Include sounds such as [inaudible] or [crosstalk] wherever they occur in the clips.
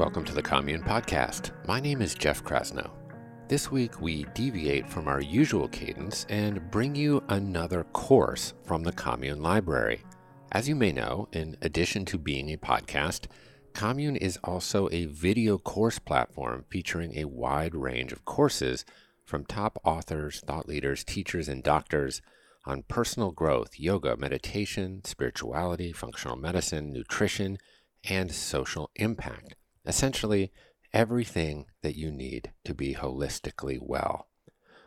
Welcome to the Commune Podcast. My name is Jeff Krasno. This week, we deviate from our usual cadence and bring you another course from the Commune Library. As you may know, in addition to being a podcast, Commune is also a video course platform featuring a wide range of courses from top authors, thought leaders, teachers, and doctors on personal growth, yoga, meditation, spirituality, functional medicine, nutrition, and social impact. Essentially, everything that you need to be holistically well.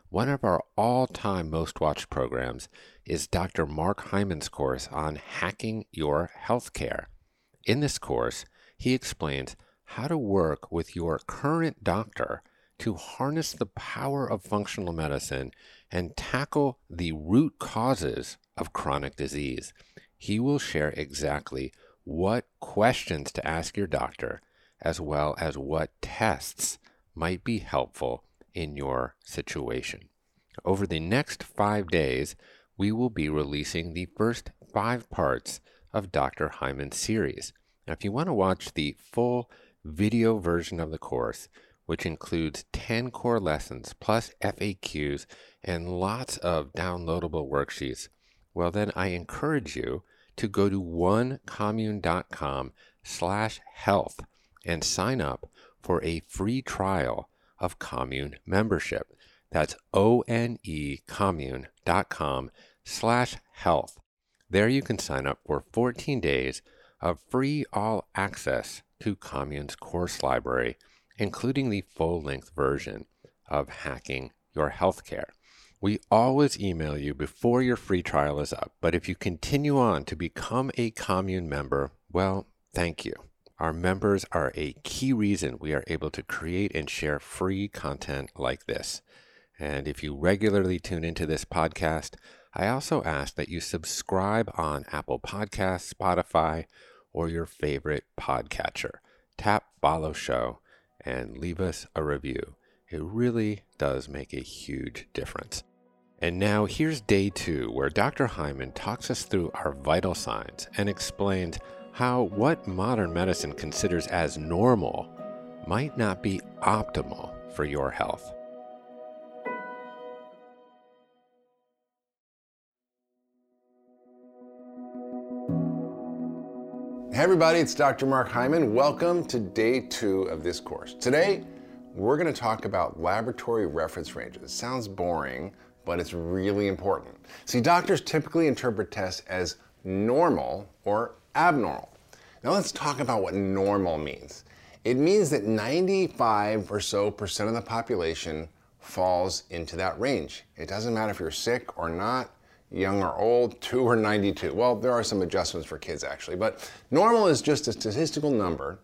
One of our all time most watched programs is Dr. Mark Hyman's course on hacking your healthcare. In this course, he explains how to work with your current doctor to harness the power of functional medicine and tackle the root causes of chronic disease. He will share exactly what questions to ask your doctor, as well as what tests might be helpful in your situation. Over the next five days, we will be releasing the first five parts of Dr. Hyman's series. Now, if you want to watch the full video version of the course, which includes 10 core lessons plus FAQs and lots of downloadable worksheets, well, then I encourage you to go to onecommune.com slash health and sign up for a free trial of commune membership. That's O-N-E commune.com slash health. There you can sign up for 14 days of free all access to Commune's course library, including the full length version of Hacking Your Healthcare. We always email you before your free trial is up, but if you continue on to become a commune member, well, thank you. Our members are a key reason we are able to create and share free content like this. And if you regularly tune into this podcast, I also ask that you subscribe on Apple Podcasts, Spotify, or your favorite podcatcher. Tap follow show and leave us a review. It really does make a huge difference. And now here's day two, where Dr. Hyman talks us through our vital signs and explains how what modern medicine considers as normal might not be optimal for your health. Hey everybody, it's Dr. Mark Hyman. Welcome to day two of this course. Today, we're going to talk about laboratory reference ranges. Sounds boring, but it's really important. See, doctors typically interpret tests as normal or abnormal. Now let's talk about what normal means. It means that 95 or so percent of the population falls into that range. It doesn't matter if you're sick or not, young or old, 2 or 92. Well, there are some adjustments for kids actually, but normal is just a statistical number,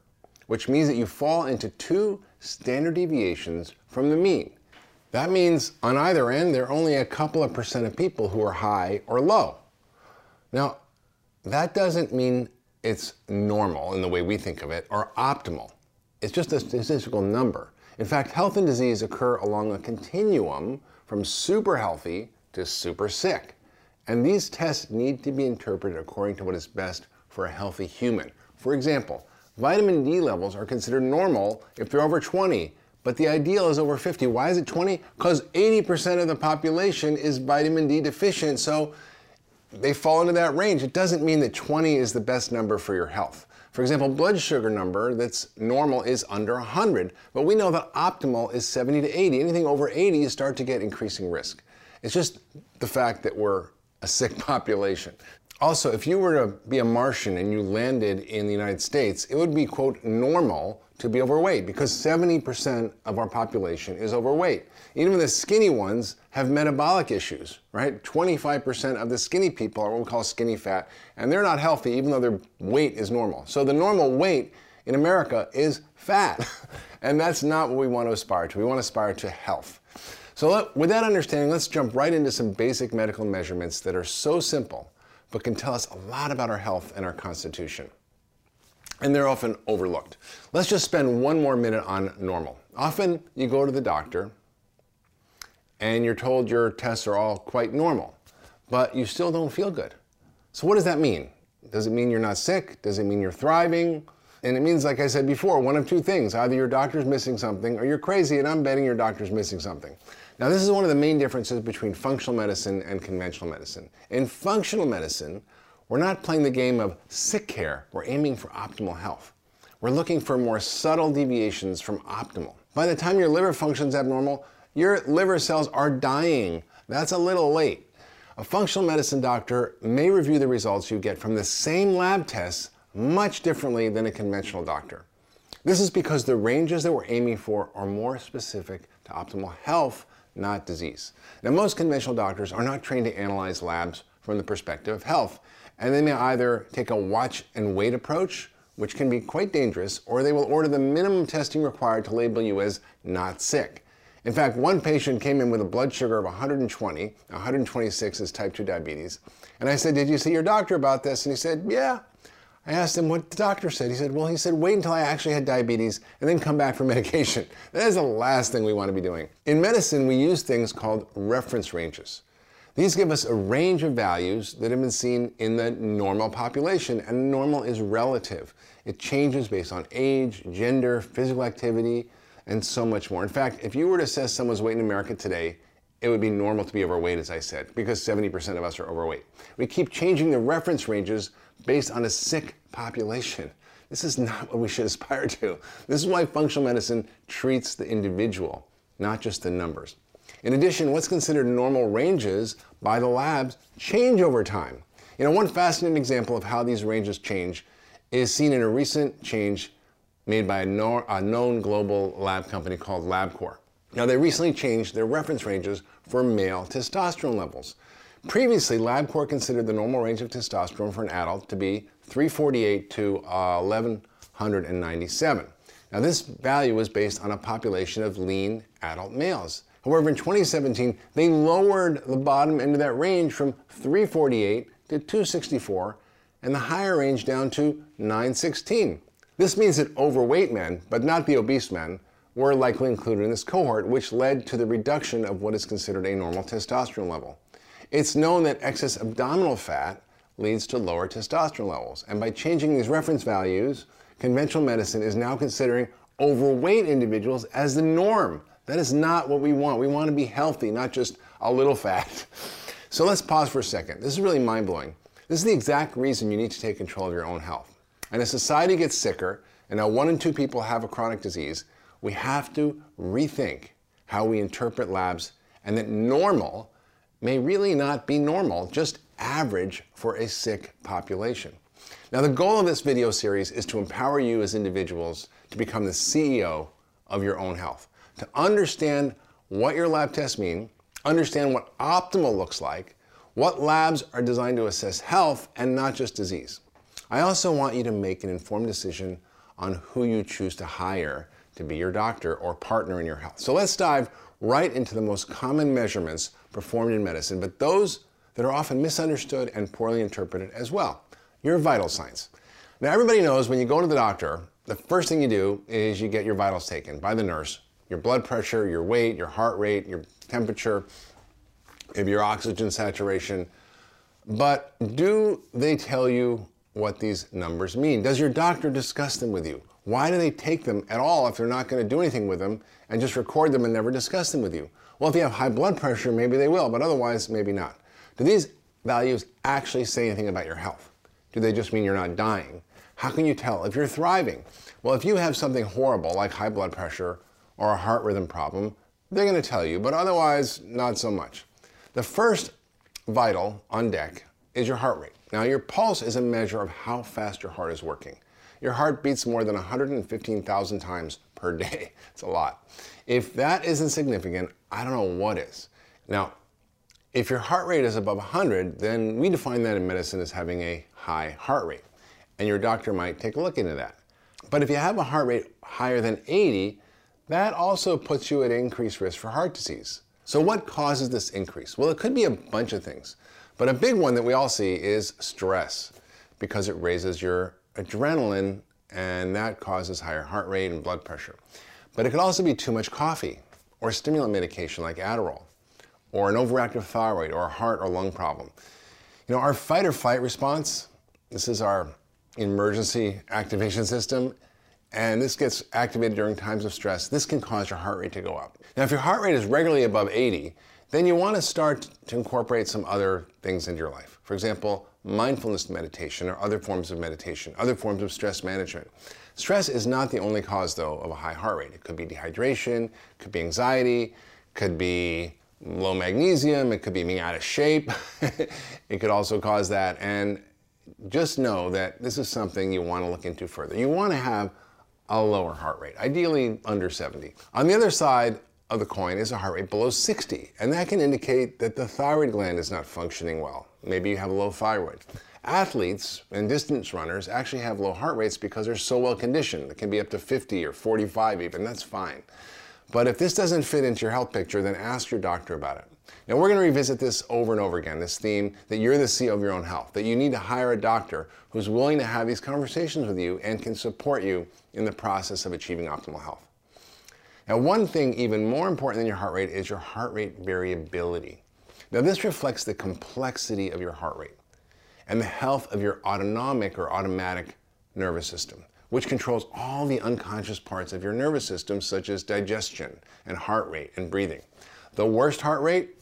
which means that you fall into two standard deviations from the mean. That means on either end, there are only a couple of percent of people who are high or low. Now, that doesn't mean it's normal in the way we think of it or optimal. It's just a statistical number. In fact, health and disease occur along a continuum from super healthy to super sick. And these tests need to be interpreted according to what is best for a healthy human. For example, vitamin D levels are considered normal if they're over 20 but the ideal is over 50. Why is it 20? Because 80% of the population is vitamin D deficient, so they fall into that range. It doesn't mean that 20 is the best number for your health. For example, blood sugar number that's normal is under 100, but we know that optimal is 70 to 80. Anything over 80, you start to get increasing risk. It's just the fact that we're a sick [laughs] population. Also, if you were to be a Martian and you landed in the United States, it would be, quote, normal to be overweight because 70% of our population is overweight. Even the skinny ones have metabolic issues, right? 25% of the skinny people are what we call skinny fat, and they're not healthy even though their weight is normal. So the normal weight in America is fat, [laughs] and that's not what we want to aspire to. We want to aspire to health. So, let, with that understanding, let's jump right into some basic medical measurements that are so simple but can tell us a lot about our health and our constitution and they're often overlooked. Let's just spend one more minute on normal. Often you go to the doctor and you're told your tests are all quite normal, but you still don't feel good. So, what does that mean? Does it mean you're not sick? Does it mean you're thriving? And it means, like I said before, one of two things. Either your doctor's missing something or you're crazy, and I'm betting your doctor's missing something. Now, this is one of the main differences between functional medicine and conventional medicine. In functional medicine, we're not playing the game of sick care, we're aiming for optimal health. We're looking for more subtle deviations from optimal. By the time your liver functions abnormal, your liver cells are dying. That's a little late. A functional medicine doctor may review the results you get from the same lab tests much differently than a conventional doctor. This is because the ranges that we're aiming for are more specific to optimal health not disease. Now, most conventional doctors are not trained to analyze labs from the perspective of health, and they may either take a watch and wait approach, which can be quite dangerous, or they will order the minimum testing required to label you as not sick. In fact, one patient came in with a blood sugar of 120, 126 is type 2 diabetes, and I said, Did you see your doctor about this? And he said, Yeah. I asked him what the doctor said. He said, Well, he said, wait until I actually had diabetes and then come back for [laughs] medication. That is the last thing we want to be doing. In medicine, we use things called reference ranges. These give us a range of values that have been seen in the normal population, and normal is relative. It changes based on age, gender, physical activity, and so much more. In fact, if you were to assess someone's weight in America today, it would be normal to be overweight, as I said, because 70% of us are overweight. We keep changing the reference ranges based on a sick population. This is not what we should aspire to. This is why functional medicine treats the individual, not just the numbers. In addition, what's considered normal ranges by the labs change over time. You know, one fascinating example of how these ranges change is seen in a recent change made by a, no, a known global lab company called LabCorp. Now, they recently changed their reference ranges for male testosterone levels. Previously, LabCorp considered the normal range of testosterone for an adult to be 348 to uh, 1197. Now, this value was based on a population of lean adult males. However, in 2017, they lowered the bottom end of that range from 348 to 264 and the higher range down to 916. This means that overweight men, but not the obese men, were likely included in this cohort, which led to the reduction of what is considered a normal testosterone level. It's known that excess abdominal fat leads to lower testosterone levels. And by changing these reference values, conventional medicine is now considering overweight individuals as the norm. That is not what we want. We want to be healthy, not just a little fat. [laughs] So let's pause for a second. This is really mind blowing. This is the exact reason you need to take control of your own health. And as society gets sicker, and now one in two people have a chronic disease, we have to rethink how we interpret labs and that normal may really not be normal, just average for a sick population. Now, the goal of this video series is to empower you as individuals to become the CEO of your own health, to understand what your lab tests mean, understand what optimal looks like, what labs are designed to assess health and not just disease. I also want you to make an informed decision on who you choose to hire to be your doctor or partner in your health. So let's dive right into the most common measurements performed in medicine, but those that are often misunderstood and poorly interpreted as well. Your vital signs. Now, everybody knows when you go to the doctor, the first thing you do is you get your vitals taken by the nurse your blood pressure, your weight, your heart rate, your temperature, maybe your oxygen saturation. But do they tell you what these numbers mean? Does your doctor discuss them with you? Why do they take them at all if they're not going to do anything with them and just record them and never discuss them with you? Well, if you have high blood pressure, maybe they will, but otherwise, maybe not. Do these values actually say anything about your health? Do they just mean you're not dying? How can you tell if you're thriving? Well, if you have something horrible like high blood pressure or a heart rhythm problem, they're going to tell you, but otherwise, not so much. The first vital on deck is your heart rate. Now, your pulse is a measure of how fast your heart is working. Your heart beats more than 115,000 times per day. [laughs] It's a lot. If that isn't significant, I don't know what is. Now, if your heart rate is above 100, then we define that in medicine as having a high heart rate. And your doctor might take a look into that. But if you have a heart rate higher than 80, that also puts you at increased risk for heart disease. So, what causes this increase? Well, it could be a bunch of things. But a big one that we all see is stress because it raises your adrenaline, and that causes higher heart rate and blood pressure. But it could also be too much coffee, or stimulant medication like Adderall, or an overactive thyroid, or a heart or lung problem. You know, our fight or flight response, this is our emergency activation system, and this gets activated during times of stress. This can cause your heart rate to go up. Now, if your heart rate is regularly above 80, then you want to start to incorporate some other things into your life. For example, mindfulness meditation or other forms of meditation, other forms of stress management. Stress is not the only cause, though, of a high heart rate. It could be dehydration, could be anxiety, could be low magnesium, it could be being out of shape. [laughs] it could also cause that. And just know that this is something you want to look into further. You want to have a lower heart rate, ideally under 70. On the other side of the coin is a heart rate below 60, and that can indicate that the thyroid gland is not functioning well. Maybe you have a low thyroid. Athletes and distance runners actually have low heart rates because they're so well conditioned. It can be up to 50 or 45 even, that's fine. But if this doesn't fit into your health picture, then ask your doctor about it. Now, we're going to revisit this over and over again this theme that you're the CEO of your own health, that you need to hire a doctor who's willing to have these conversations with you and can support you in the process of achieving optimal health. Now, one thing even more important than your heart rate is your heart rate variability. Now, this reflects the complexity of your heart rate and the health of your autonomic or automatic nervous system, which controls all the unconscious parts of your nervous system, such as digestion and heart rate and breathing. The worst heart rate,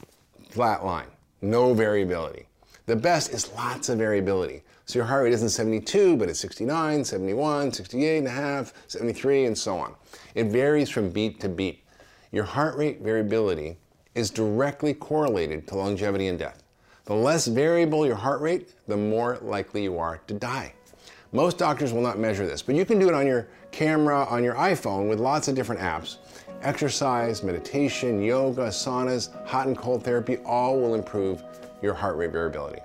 flat line, no variability. The best is lots of variability. So your heart rate isn't 72, but it's 69, 71, 68 and a half, 73, and so on. It varies from beat to beat. Your heart rate variability is directly correlated to longevity and death. The less variable your heart rate, the more likely you are to die. Most doctors will not measure this, but you can do it on your camera, on your iPhone with lots of different apps. Exercise, meditation, yoga, saunas, hot and cold therapy, all will improve your heart rate variability.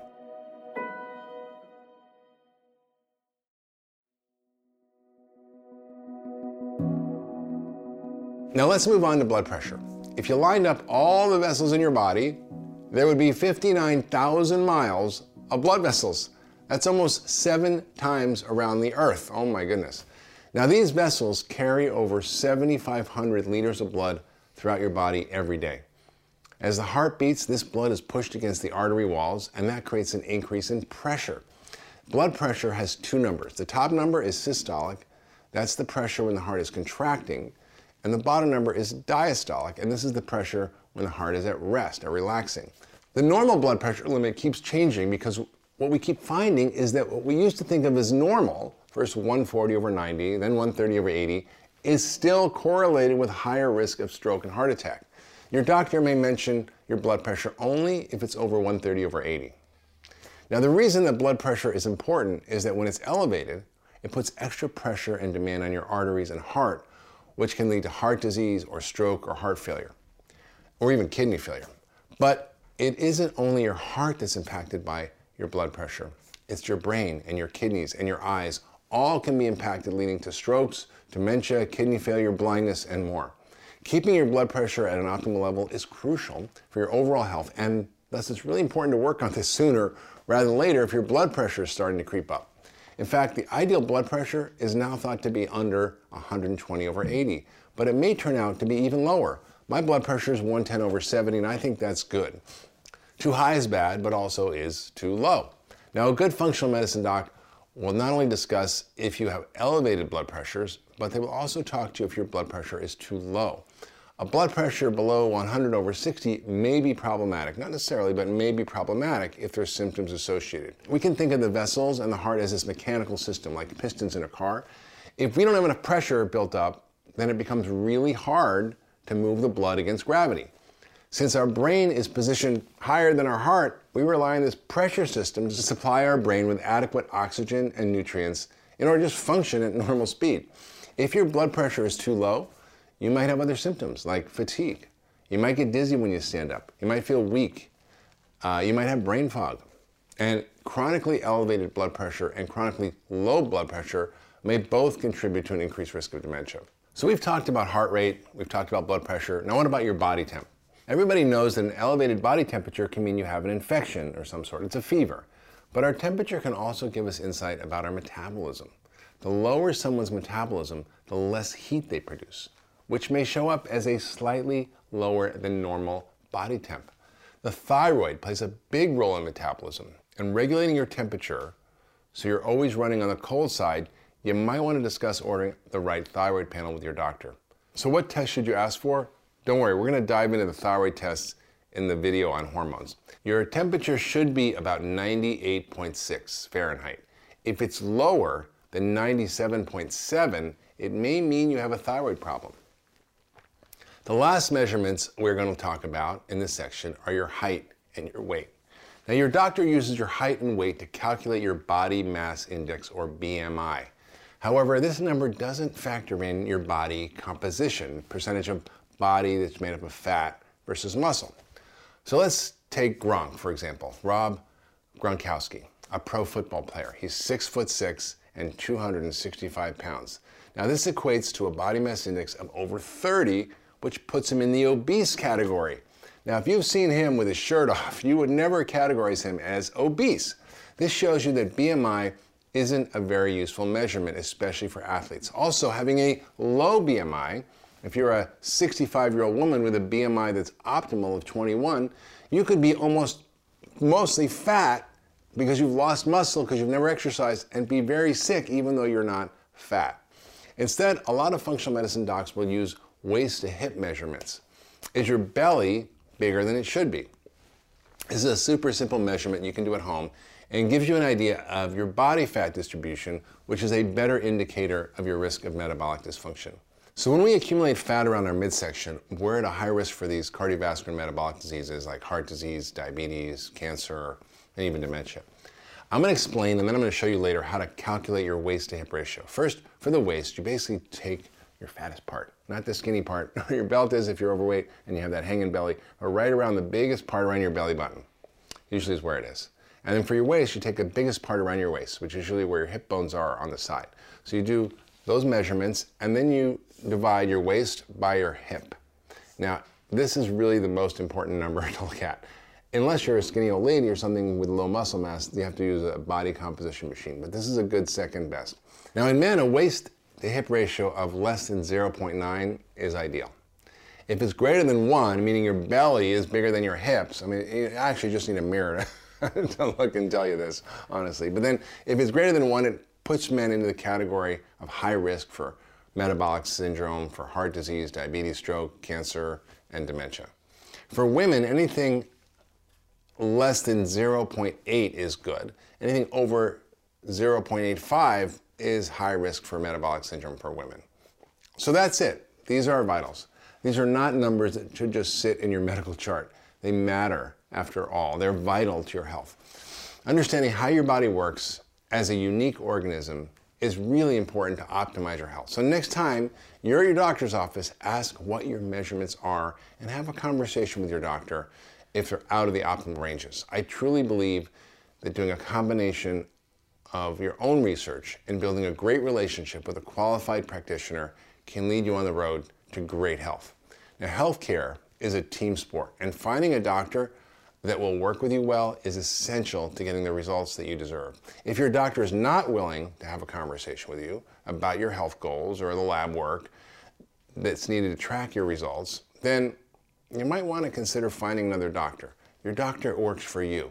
Now let's move on to blood pressure. If you lined up all the vessels in your body, there would be 59,000 miles of blood vessels. That's almost seven times around the earth. Oh my goodness. Now, these vessels carry over 7,500 liters of blood throughout your body every day. As the heart beats, this blood is pushed against the artery walls, and that creates an increase in pressure. Blood pressure has two numbers. The top number is systolic, that's the pressure when the heart is contracting, and the bottom number is diastolic, and this is the pressure when the heart is at rest or relaxing. The normal blood pressure limit keeps changing because what we keep finding is that what we used to think of as normal, first 140 over 90, then 130 over 80, is still correlated with higher risk of stroke and heart attack. Your doctor may mention your blood pressure only if it's over 130 over 80. Now, the reason that blood pressure is important is that when it's elevated, it puts extra pressure and demand on your arteries and heart, which can lead to heart disease or stroke or heart failure, or even kidney failure. But it isn't only your heart that's impacted by your blood pressure, it's your brain and your kidneys and your eyes. All can be impacted, leading to strokes, dementia, kidney failure, blindness, and more. Keeping your blood pressure at an optimal level is crucial for your overall health, and thus it's really important to work on this sooner rather than later if your blood pressure is starting to creep up. In fact, the ideal blood pressure is now thought to be under 120 over 80, but it may turn out to be even lower. My blood pressure is 110 over 70, and I think that's good. Too high is bad, but also is too low. Now, a good functional medicine doc will not only discuss if you have elevated blood pressures, but they will also talk to you if your blood pressure is too low. A blood pressure below 100 over 60 may be problematic, not necessarily, but may be problematic if there's symptoms associated. We can think of the vessels and the heart as this mechanical system, like pistons in a car. If we don't have enough pressure built up, then it becomes really hard to move the blood against gravity. Since our brain is positioned higher than our heart, we rely on this pressure system to supply our brain with adequate oxygen and nutrients in order to just function at normal speed. If your blood pressure is too low, you might have other symptoms like fatigue. You might get dizzy when you stand up. You might feel weak. Uh, you might have brain fog. And chronically elevated blood pressure and chronically low blood pressure may both contribute to an increased risk of dementia. So we've talked about heart rate, we've talked about blood pressure. Now, what about your body temp? Everybody knows that an elevated body temperature can mean you have an infection or some sort. It's a fever. But our temperature can also give us insight about our metabolism. The lower someone's metabolism, the less heat they produce which may show up as a slightly lower than normal body temp. The thyroid plays a big role in metabolism, and regulating your temperature so you're always running on the cold side, you might want to discuss ordering the right thyroid panel with your doctor. So, what test should you ask for? Don't worry, we're going to dive into the thyroid tests in the video on hormones. Your temperature should be about 98.6 Fahrenheit. If it's lower than 97.7, it may mean you have a thyroid problem. The last measurements we're going to talk about in this section are your height and your weight. Now, your doctor uses your height and weight to calculate your body mass index or BMI. However, this number doesn't factor in your body composition, percentage of body that's made up of fat versus muscle. So let's take Gronk, for example, Rob Gronkowski, a pro football player. He's six foot six and 265 pounds. Now, this equates to a body mass index of over 30, which puts him in the obese category. Now, if you've seen him with his shirt [laughs] off, you would never categorize him as obese. This shows you that BMI isn't a very useful measurement, especially for athletes. Also, having a low BMI, if you're a 65 year old woman with a BMI that's optimal of 21, you could be almost mostly fat because you've lost muscle because you've never exercised and be very sick even though you're not fat. Instead, a lot of functional medicine docs will use waist to hip measurements. Is your belly bigger than it should be. This is a super simple measurement you can do at home and gives you an idea of your body fat distribution, which is a better indicator of your risk of metabolic dysfunction. So when we accumulate fat around our midsection, we're at a high risk for these cardiovascular metabolic diseases like heart disease, diabetes, cancer, and even dementia. I'm going to explain and then I'm going to show you later how to calculate your waist to hip ratio. First, for the waist, you basically take your fattest part, not the skinny part. Where [laughs] your belt is if you're overweight and you have that hanging belly, or right around the biggest part around your belly button. Usually is where it is. And then for your waist, you take the biggest part around your waist, which is usually where your hip bones are on the side. So you do those measurements, and then you divide your waist by your hip. Now, this is really the most important number [laughs] to look at. Unless you're a skinny old lady or something with low muscle mass, you have to use a body composition machine, but this is a good second best. Now, in men, a waist to hip ratio of less than 0.9 is ideal. If it's greater than 1, meaning your belly is bigger than your hips, I mean, you actually just need a mirror to, [laughs] to look and tell you this, honestly. But then if it's greater than 1, it puts men into the category of high risk for metabolic syndrome, for heart disease, diabetes, stroke, cancer, and dementia. For women, anything less than 0.8 is good. Anything over 0.85 is high risk for metabolic syndrome for women. So that's it. These are our vitals. These are not numbers that should just sit in your medical chart. They matter after all. They're vital to your health. Understanding how your body works as a unique organism is really important to optimize your health. So next time you're at your doctor's office, ask what your measurements are and have a conversation with your doctor if they're out of the optimal ranges. I truly believe that doing a combination of your own research and building a great relationship with a qualified practitioner can lead you on the road to great health. Now, healthcare is a team sport, and finding a doctor that will work with you well is essential to getting the results that you deserve. If your doctor is not willing to have a conversation with you about your health goals or the lab work that's needed to track your results, then you might want to consider finding another doctor. Your doctor works for you.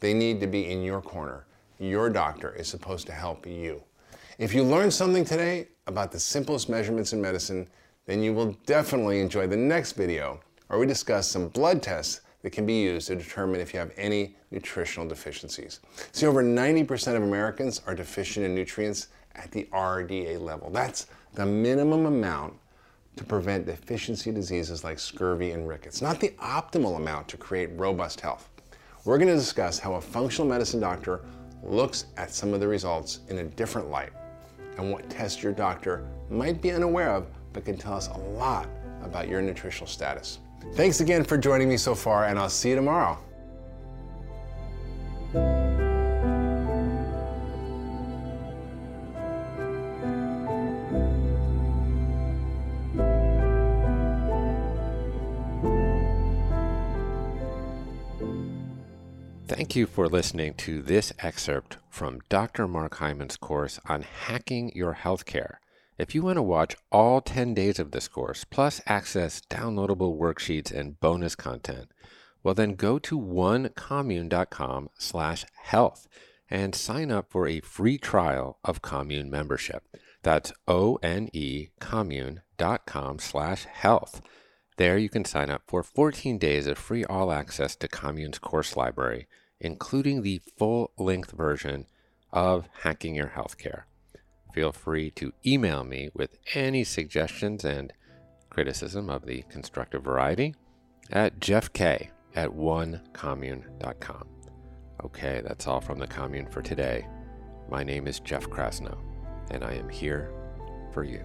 They need to be in your corner your doctor is supposed to help you. If you learned something today about the simplest measurements in medicine, then you will definitely enjoy the next video where we discuss some blood tests that can be used to determine if you have any nutritional deficiencies. See, over 90% of Americans are deficient in nutrients at the RDA level. That's the minimum amount to prevent deficiency diseases like scurvy and rickets, not the optimal amount to create robust health. We're going to discuss how a functional medicine doctor looks at some of the results in a different light and what tests your doctor might be unaware of but can tell us a lot about your nutritional status. Thanks again for joining me so far, and I'll see you tomorrow. Thank you for listening to this excerpt from Dr. Mark Hyman's course on hacking your healthcare. If you want to watch all 10 days of this course, plus access downloadable worksheets and bonus content, well then go to onecommune.com slash health. and sign up for a free trial of Commune membership. That's O-N-E commune.com slash health. There you can sign up for 14 days of free all access to Commune's course library, including the full length version of Hacking Your Healthcare. Feel free to email me with any suggestions and criticism of the constructive variety at jeffk at onecommune.com. Okay, that's all from the commune for today. My name is Jeff Krasno, and I am here for you.